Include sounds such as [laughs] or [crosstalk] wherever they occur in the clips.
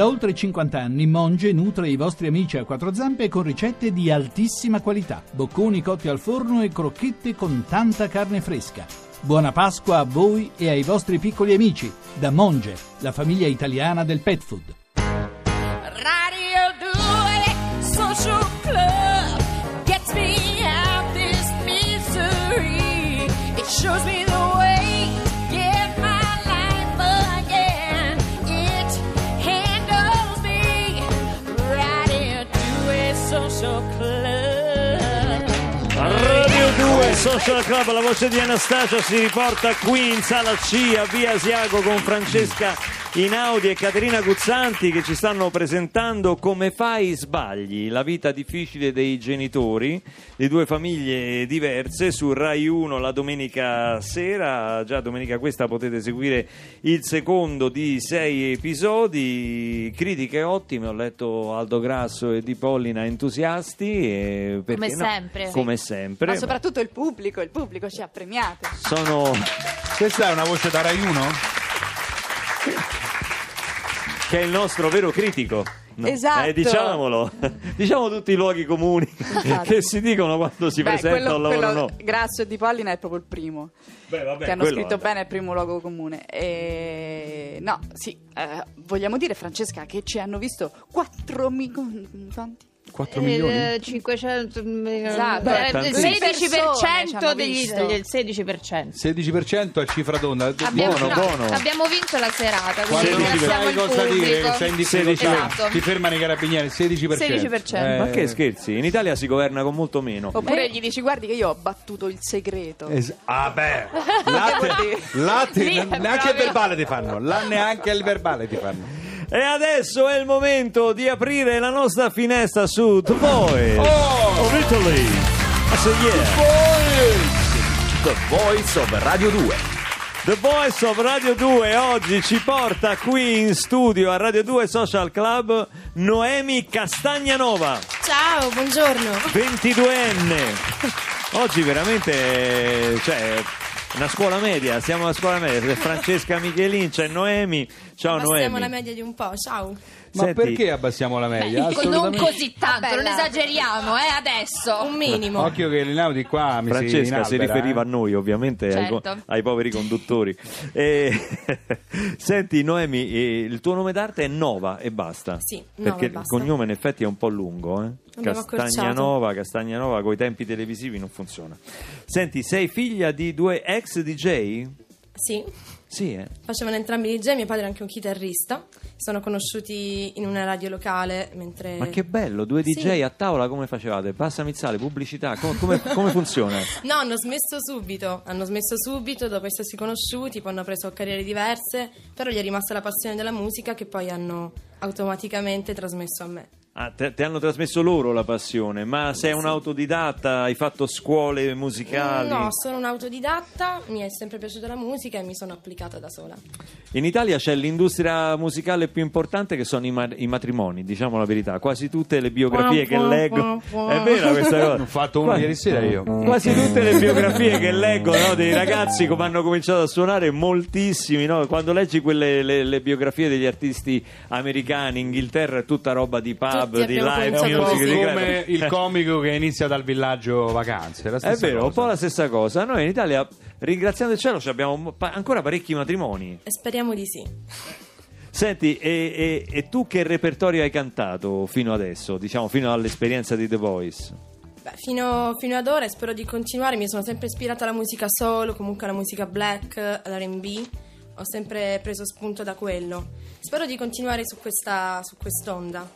Da oltre 50 anni Monge nutre i vostri amici a quattro zampe con ricette di altissima qualità, bocconi cotti al forno e crocchette con tanta carne fresca. Buona Pasqua a voi e ai vostri piccoli amici, da Monge, la famiglia italiana del pet food. Social Club, la voce di Anastasia si riporta qui in sala C a Via Asiago con Francesca Inaudi e Caterina Guzzanti che ci stanno presentando Come fai sbagli, la vita difficile dei genitori di due famiglie diverse su Rai 1 la domenica sera, già domenica questa potete seguire il secondo di sei episodi, critiche ottime, ho letto Aldo Grasso e Di Pollina entusiasti e Come no? sempre. Come sempre. Ma soprattutto il pubblico, il pubblico ci ha premiato. sono Questa è una voce da Rai 1? Che è il nostro vero critico. No. Esatto. Eh, diciamolo, [laughs] diciamo tutti i luoghi comuni che si dicono quando si Beh, presenta quello, un lavoro quello no. Grasso e Di Pollina è proprio il primo. Beh, vabbè, che hanno scritto vabbè. bene il primo luogo comune. E... No, sì, eh, vogliamo dire, Francesca, che ci hanno visto 4 milioni. Quanti? 4 milioni? Eh, 500 Esatto. eh, il Tantissimo. 16% ci hanno degli, del 16%. 16% a cifra tonda. Abbiamo, Buono, no, buono. abbiamo vinto la serata, quindi Quando 16%. ti ringraziamo sai il cosa dire, sei in 16%. difficoltà, Esatto. ti fermano i carabinieri, 16%. 16%. Ma che scherzi, in Italia si governa con molto meno. Oppure gli dici, guardi che io ho battuto il segreto. Es- ah beh, [laughs] latte, latte neanche il verbale ti fanno, là neanche il verbale ti fanno. E adesso è il momento di aprire la nostra finestra su The Voice Oh! of Italy. So yeah. The Voice of Radio 2. The Voice of Radio 2 oggi ci porta qui in studio a Radio 2 Social Club Noemi Castagnanova, Ciao, buongiorno. 22enne. Oggi veramente, cioè, una scuola media, siamo una scuola media, Francesca Michelin, c'è Noemi. Ciao Passiamo Noemi. la media di un po', ciao. Ma Senti, perché abbassiamo la media? Beh, non così tanto, non Bella. esageriamo, eh, adesso. Un minimo. Occhio che l'Inaudi qua mi si Francesca si inalbera, riferiva eh. a noi ovviamente ai, Certo. co- ai poveri conduttori E- [laughs] senti Noemi eh, il tuo nome d'arte è Nova e basta Sì, Nova perché basta. il cognome in effetti è un po' lungo eh? Castagnanova Castagnanova con i tempi televisivi non funziona senti sei figlia di due ex DJ? Sì, sì eh facevano entrambi DJ, mio padre è anche un chitarrista. Sono conosciuti in una radio locale mentre... ma che bello due DJ Sì. a tavola come facevate? Passa Mizzale pubblicità come, come- come funziona? [laughs] No, hanno smesso subito, hanno smesso subito dopo essersi conosciuti, poi hanno preso carriere diverse, però gli è rimasta la passione della musica che poi hanno automaticamente trasmesso a me. Ah, te- ti hanno trasmesso loro la passione, ma sei un autodidatta? Hai fatto scuole musicali? No, sono un autodidatta, mi è sempre piaciuta la musica e mi sono applicata da sola. In Italia c'è l'industria musicale più importante che sono i, ma- i matrimoni, diciamo la verità. Quasi tutte le biografie che leggo. È vera questa cosa? Ho fatto uno Qua- ieri sera io. Quasi tutte le biografie che leggo no, dei ragazzi come hanno cominciato a suonare, moltissimi. no? Quando leggi quelle le, le biografie degli artisti americani, Inghilterra è tutta roba di pub, Tutti di live music. di- Come il comico che inizia dal villaggio vacanze. è la È vero, un cosa. po' la stessa cosa. Noi in Italia, ringraziando il cielo, ci abbiamo ancora parecchi matrimoni. E speriamo di sì. Senti, e, e- e tu che repertorio hai cantato fino adesso, diciamo fino all'esperienza di The Voice? Beh, fino, fino ad ora e spero di continuare. Mi sono sempre ispirata alla musica soul, comunque alla musica black, all'RB. Ho sempre preso spunto da quello. Spero di continuare su, questa, su quest'onda.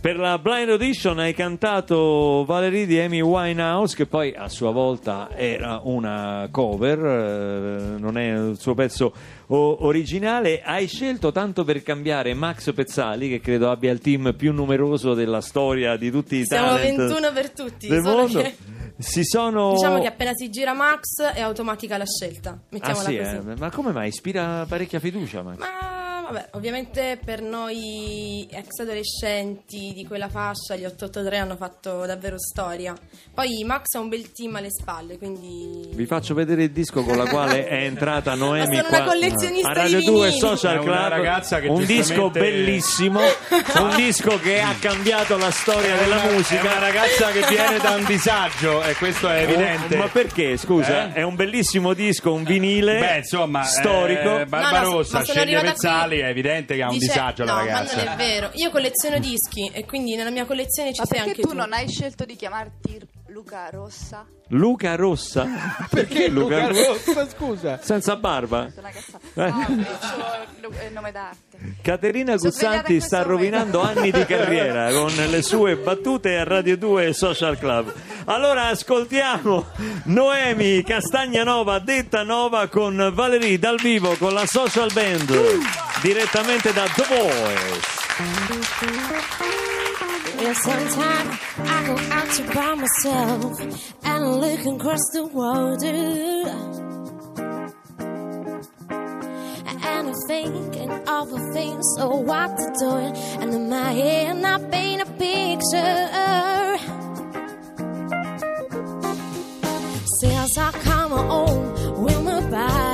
Per la Blind Audition hai cantato Valerie di Amy Winehouse, che poi a sua volta era una cover, eh, non è il suo pezzo o- originale. Hai scelto tanto per cambiare Max Pezzali, che credo abbia il team più numeroso della storia di tutti i Siamo talent 21 per tutti. del mondo. Si sono... Diciamo che appena si gira Max è automatica la scelta. Ah Mettiamola sì, così. eh? ma come mai? Ispira parecchia fiducia Max? Ma vabbè, ovviamente per noi ex adolescenti di quella fascia, gli 883 hanno fatto davvero storia. Poi Max ha un bel team alle spalle, quindi... Vi faccio vedere il disco con la quale è entrata [laughs] Noemi Ma sono una qua collezionista a Radio di 2 vinili. Social È una Club. ragazza che un disco giustamente- bellissimo, [laughs] un disco che ha cambiato la storia della È una- musica. È una ragazza che viene da un disagio e questo è evidente. Oh, ma perché? Scusa, Eh? è un bellissimo disco, un vinile Beh, insomma, storico. eh, Barbarossa ma sono sceglie Pezzali, qui- è evidente che ha un Dice- disagio la no, ragazza. ma non è vero. Io colleziono dischi e quindi nella mia collezione ci Ma sei perché anche tu tu. non hai scelto di chiamarti Luca Rossa? Luca Rossa. [laughs] perché Luca, Rossa? scusa? Senza barba. È una cazzata. Eh. No, faccio il- il nome d'arte. Caterina sono svegliata Guzzanti in sta questo rovinando anni di carriera [laughs] con le sue battute a Radio 2 e Social Club. Allora ascoltiamo Noemi Castagna detta Nova con Valerie dal vivo con la Social Band direttamente da The Voice. Yeah, sometimes I go out to by myself and look across the water. And I'm thinking of the things of what to do. And in my head, I paint a picture. Since I come home with my body's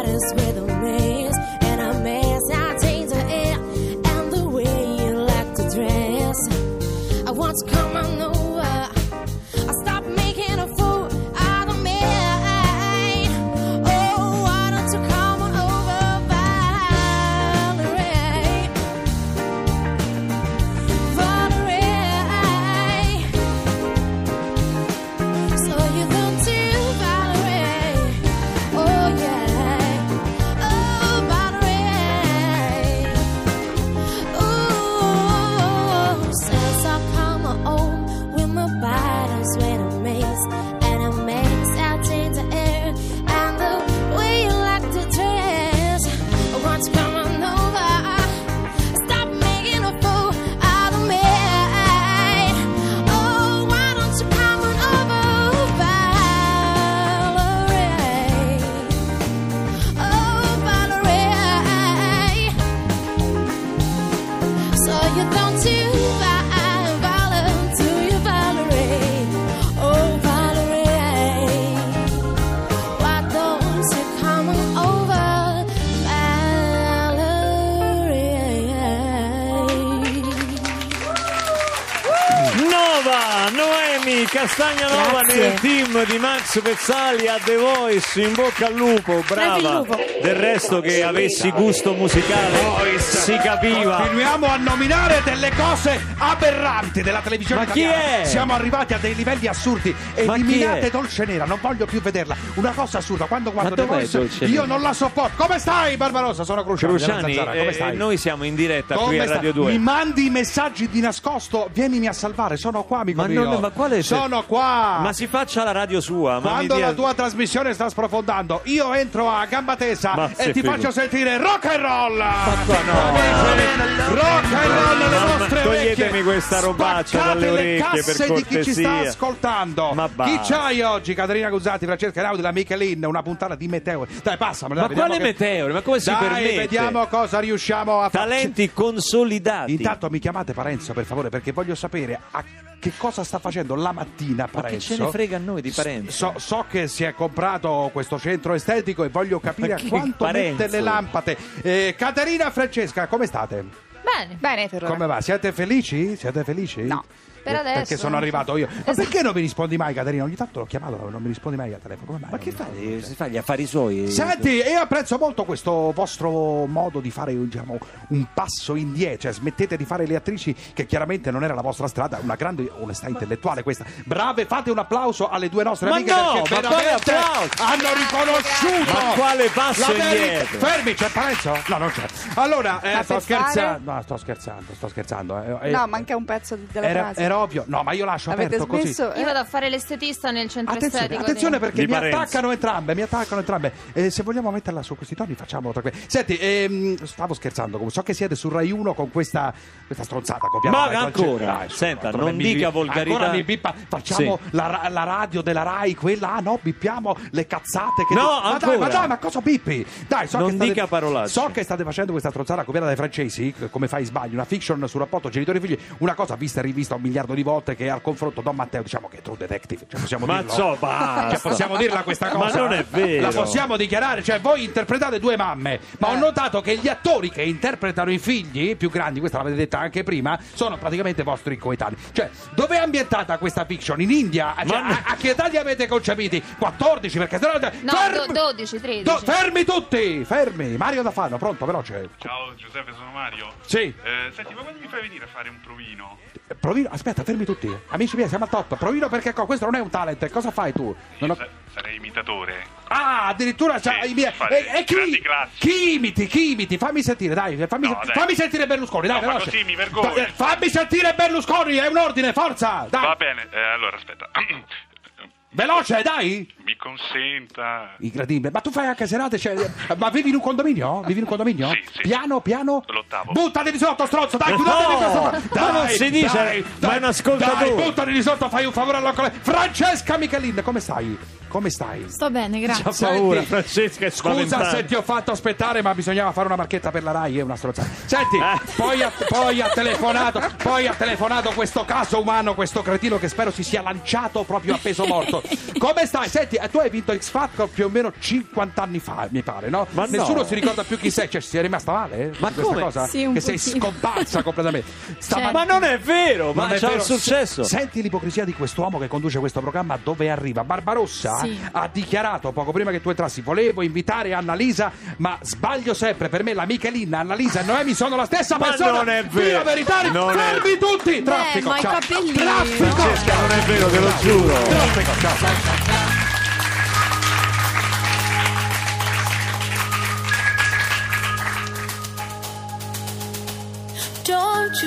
Castagna Grazie. nel team di Max Pezzali a The Voice, in bocca al lupo, brava. Del resto che avessi gusto musicale si capiva. Continuiamo a nominare delle cose aberranti della televisione Ma chi italiana. è? Siamo arrivati a dei livelli assurdi. Ma chi Eliminate? Dolce Nera, non voglio più vederla. Una cosa assurda. Quando guardo The Voice, Dolce io Nera? non la sopporto. Come stai, Barbarossa? Sono Cruciani. Cruciani, Zanzara. eh, Come stai? noi siamo in diretta qui Come a sta- Radio 2. Mi mandi i messaggi di nascosto, vienimi a salvare, sono qua, amico Ma, mio. non- ma quale Sono qua. Ma si faccia la radio sua. Quando dia- la tua trasmissione sta sprofondando, io entro a gamba tesa Ma e ti figo. faccio sentire rock and roll. qua no. Rock and roll le Mamma, vostre toglietemi orecchie. questa robaccia Spaccate dalle le orecchie, per casse di chi ci sta cortesia. ascoltando. Ma chi c'hai oggi? Caterina Guzzati, Francesca Raudi, la Michelin, una puntata di Meteori. Dai, passamela. Ma quale che- meteore? Ma come si Dai, permette? vediamo cosa riusciamo a fare. Talenti consolidati. Intanto mi chiamate Parenzo per favore perché voglio sapere a che cosa sta facendo la mattina Ma che Parenzo. ce ne frega a noi di Parenzo? So, so che si è comprato questo centro estetico e voglio capire a chi- quanto Parenzo? mette le lampade. Eh, Caterina Francesca, come state? Bene. Bene, per ora. Come va? Siete felici? Siete felici? No. Per adesso. Perché sono arrivato io. Ma Esatto. perché non mi rispondi mai, Caterina? Ogni tanto l'ho chiamato, non mi rispondi mai al telefono. Come mai? Ma che fa? Eh, Si fa gli affari suoi. Senti, io apprezzo molto questo vostro modo di fare diciamo, un passo indietro, cioè smettete di fare le attrici che chiaramente non era la vostra strada, una grande onestà intellettuale questa. Brave, fate un applauso alle due nostre Ma amiche no, perché ma veramente applauso? hanno riconosciuto. Ma quale passo indietro? Fermi, c'è Parenzo? No, non c'è. Allora, eh, sto scherzando. No, sto scherzando, sto scherzando. eh, eh, No, manca un pezzo di- della era, frase. Era ovvio. No, ma io lascio Avete aperto così. smesso? Io vado a fare l'estetista nel centro Attenzione, estetico. attenzione perché mi Parenzo. attaccano entrambe, mi attaccano entrambe. Eh, se vogliamo metterla su questi toni facciamo tra Senti, ehm, stavo scherzando, comunque. so che siete su Rai 1 con questa, questa stronzata copiata. Ma dai, ancora? dai, Senta, non mi- dica volgarità. Ancora mi bippa, facciamo Sì. la, la radio della Rai, quella, ah no, bippiamo le cazzate che No, ma dai, ma ancora. dai, ma cosa bippi? Dai, so Non che state, dica parolacce. So che state facendo questa stronzata copiata dai francesi, come fai sbagli, una fiction sul rapporto genitori-figli, una cosa vista e rivista un miliardo di volte che al confronto Don Matteo, diciamo che è True Detective, cioè possiamo Ma dirlo? so. Cioè, possiamo dirla questa Ma cosa? non è vero. La possiamo dichiarare? Cioè, voi interpretate due mamme, ma ho Eh. notato che gli attori che interpretano i figli più grandi, questa l'avete detta anche prima, sono praticamente vostri coetanei. Cioè, dove è ambientata questa fiction? In India? Cioè, Ma- a, a che età li avete concepiti? 14? Perché sennò... No, Ferm- do- 12, 13. Do- fermi tutti! Fermi! Mario da Fano, pronto, veloce. Ciao Giuseppe, sono Mario. Sì. Eh, senti, ma quando mi fai venire a fare un provino? Eh, Provino, aspetta, fermi tutti. Amici miei, siamo al top. Provino perché co- questo non è un talent. Cosa fai tu? Non ho- Sa- sarei imitatore. Ah, addirittura Sì, i miei. E, e chi, chi imiti? Chi imiti? Fammi sentire, dai. Fammi, No, dai. fammi sentire Berlusconi, dai, No, veloce. così mi vergogno. Fa- eh, fammi sentire Berlusconi, è un ordine, forza! Dai, Va bene, eh, allora aspetta. [clears throat] veloce, dai! Mi consenta. Incredibile, ma tu fai anche serate, cioè, ma vivi in un condominio? Vivi in un condominio? Sì, sì. Piano, piano? L'ottavo. Buttali di sotto, stronzo, dai, No, chiudete di questo. ma Dai, non si dice, dai, ma dai, è un ascoltatore. Dai, buttali di sotto, fai un favore all'occole. Francesca Michelin, come stai? Come stai? Sto bene, grazie. Ha paura, Senti, Francesca è Scusa se ti ho fatto aspettare, ma bisognava fare una marchetta per la Rai, è una strozzata. Senti, Eh. poi, ha, poi ha [laughs] telefonato, poi ha telefonato questo caso umano, questo cretino che spero si sia lanciato proprio a peso morto. Come stai? Senti, eh, tu hai vinto X Factor più o meno 50 anni fa, mi pare, no? Ma Nessuno no. si ricorda più chi sei, cioè sei rimasta male? eh, Ma questa come? cosa? Sì, un che sei scomparsa completamente. Stama- Ma non è vero, ma è vero. il successo. Senti l'ipocrisia di quest'uomo che conduce questo programma dove arriva. Barbarossa Sì. ha dichiarato poco prima che tu entrassi: volevo invitare Annalisa, ma sbaglio sempre. Per me la Michelin, Annalisa e Noemi sono la stessa Ma persona. non è vero. Verità, Non è- fermi tutti! Traffico, ma i ciao. capelli- Traffico! Francesca, non è vero, te lo giuro. Traffico, ciao.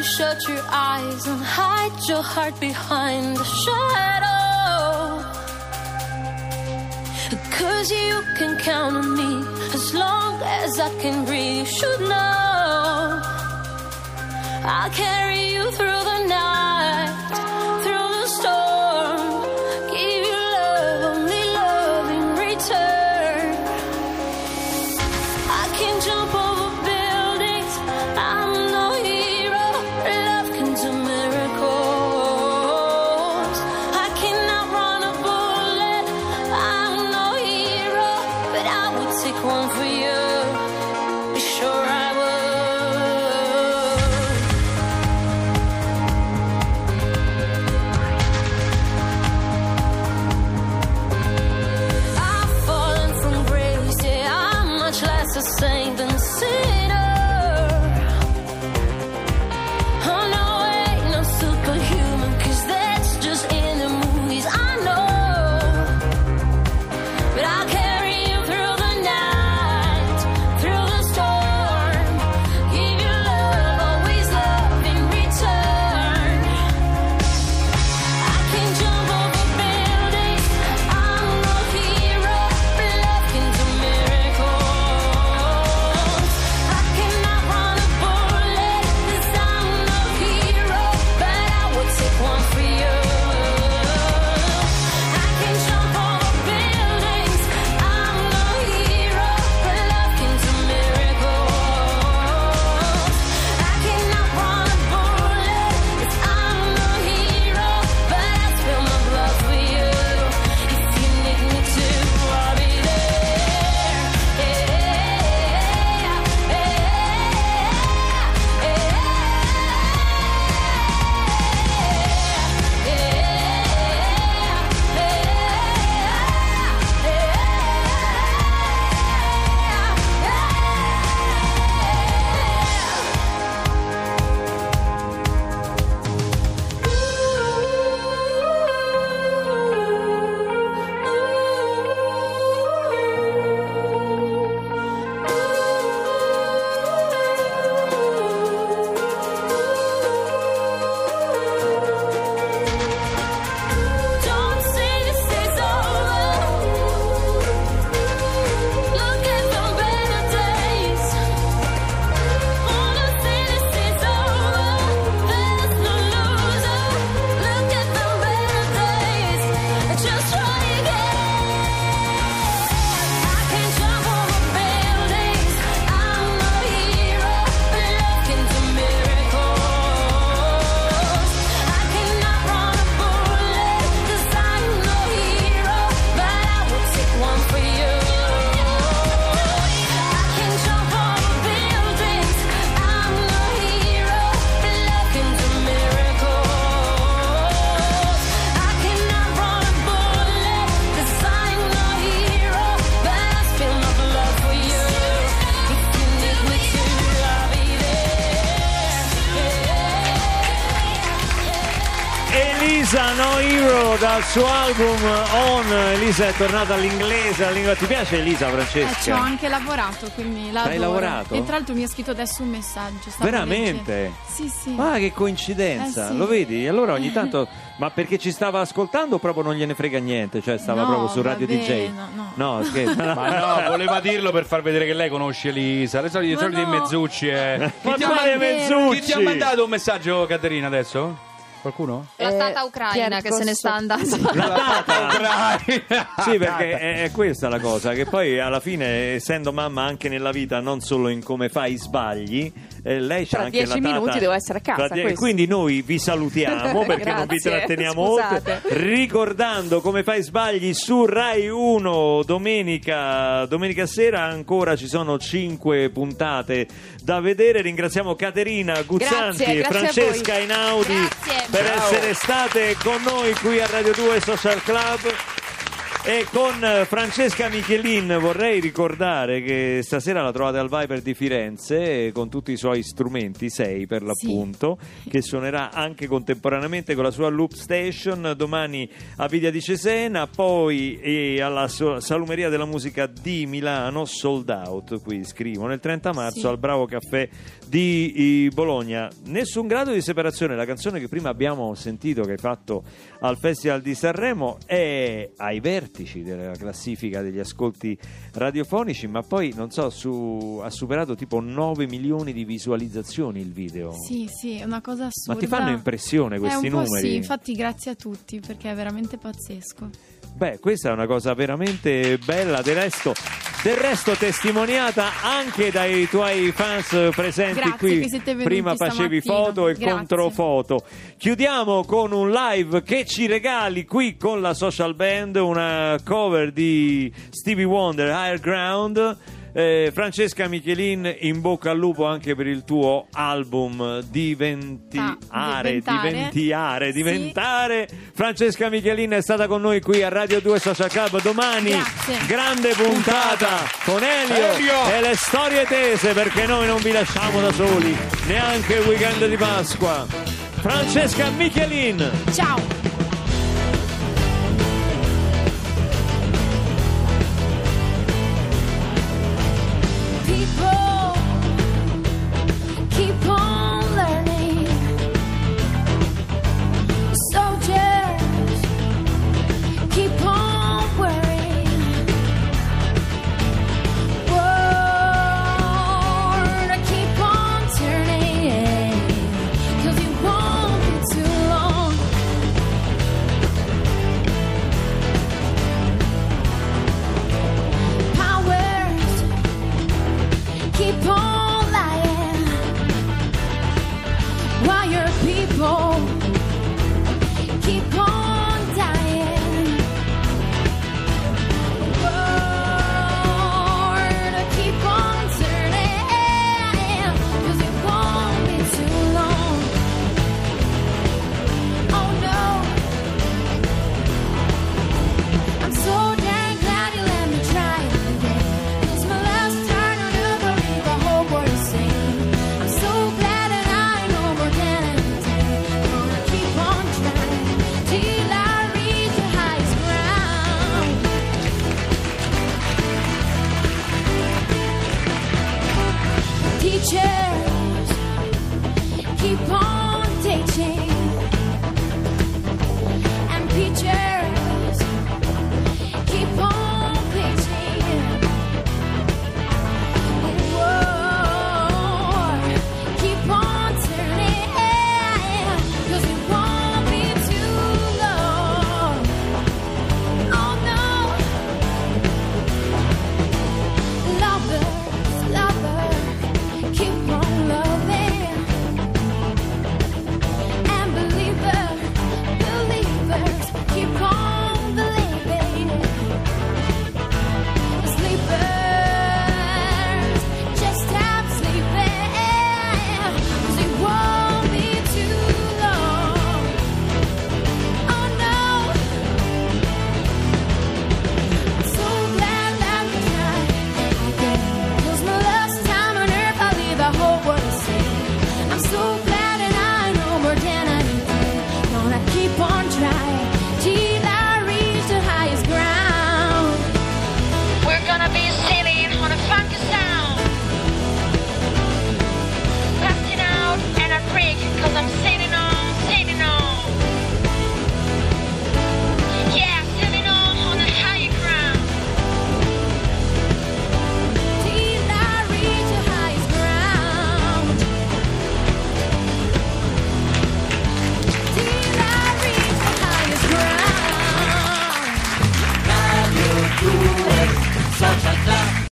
Don't shut your eyes and hide your heart behind the shadow. Cause you can count on me as long as I can breathe. You should know I'll carry you through the night, for you. No Hero dal suo album On. Elisa è tornata all'inglese, alla lingua. Ti piace Elisa Eh, Francesca? ci ho anche lavorato, quindi la Hai lavorato? E tra l'altro mi ha scritto adesso un messaggio. Veramente? Sì, sì. Ah, che coincidenza, Eh, sì. lo vedi? Allora ogni [laughs] tanto, ma perché ci stava ascoltando o proprio non gliene frega niente? Cioè stava No, proprio su Radio vabbè, DJ? no, no. scherzo. [laughs] Ma no, voleva dirlo per far vedere che lei conosce Elisa. Le solite, i Ma soliti no. mezzucci. eh. Ma Chi, ti ha mezzucci? chi ti ha mandato un messaggio, Caterina, adesso? Qualcuno? [laughs] La stata ucraina che se ne sta andando. Sì, perché è, è questa la cosa, che poi alla fine, essendo mamma anche nella vita, non solo in come fa i sbagli, eh, lei c'ha Tra anche dieci la minuti devo essere a casa, die-. Quindi noi vi [laughs] salutiamo perché non vi tratteniamo scusate. oltre. Ricordando come fa i sbagli su Rai 1 domenica, domenica sera ancora ci sono cinque puntate da vedere. Ringraziamo Caterina Guzzanti Grazie, e Francesca voi. Einaudi Grazie. per Ciao. essere state con noi qui a Radio 2 Social Club. E con eh, Francesca Michelin vorrei ricordare che stasera la trovate al Viper di Firenze eh, con tutti i suoi strumenti, sei per l'appunto, che suonerà anche contemporaneamente con la sua Loop Station domani a Vidia di Cesena, poi alla Salumeria della Musica di Milano, sold out, qui scrivo, nel 30 marzo Sì. al Bravo Caffè di Bologna. Nessun grado di separazione, la canzone che prima abbiamo sentito che hai fatto al Festival di Sanremo è ai vertici della classifica degli ascolti radiofonici, ma poi non so, su- ha superato tipo 9 milioni di visualizzazioni il video. Sì, sì, è una cosa Ma assurda. ti fanno impressione questi numeri? Sì, infatti grazie a tutti perché è veramente pazzesco. Beh, questa è una cosa veramente bella. Del resto, del resto testimoniata anche dai tuoi fans presenti Grazie qui. Prima facevi stamattina. foto e Grazie. controfoto. Chiudiamo con un live che ci regali qui con la social band una cover di Stevie Wonder, Higher Ground. Eh, Francesca Michelin, in bocca al lupo anche per il tuo album Diventiare, diventare. diventiare, Sì. diventare. Francesca Michelin è stata con noi qui a Radio 2 Social Club. Domani, Grazie. grande puntata con Elio, Elio. e le storie tese perché noi non vi lasciamo da soli, neanche il weekend di Pasqua. Francesca Michelin. Ciao!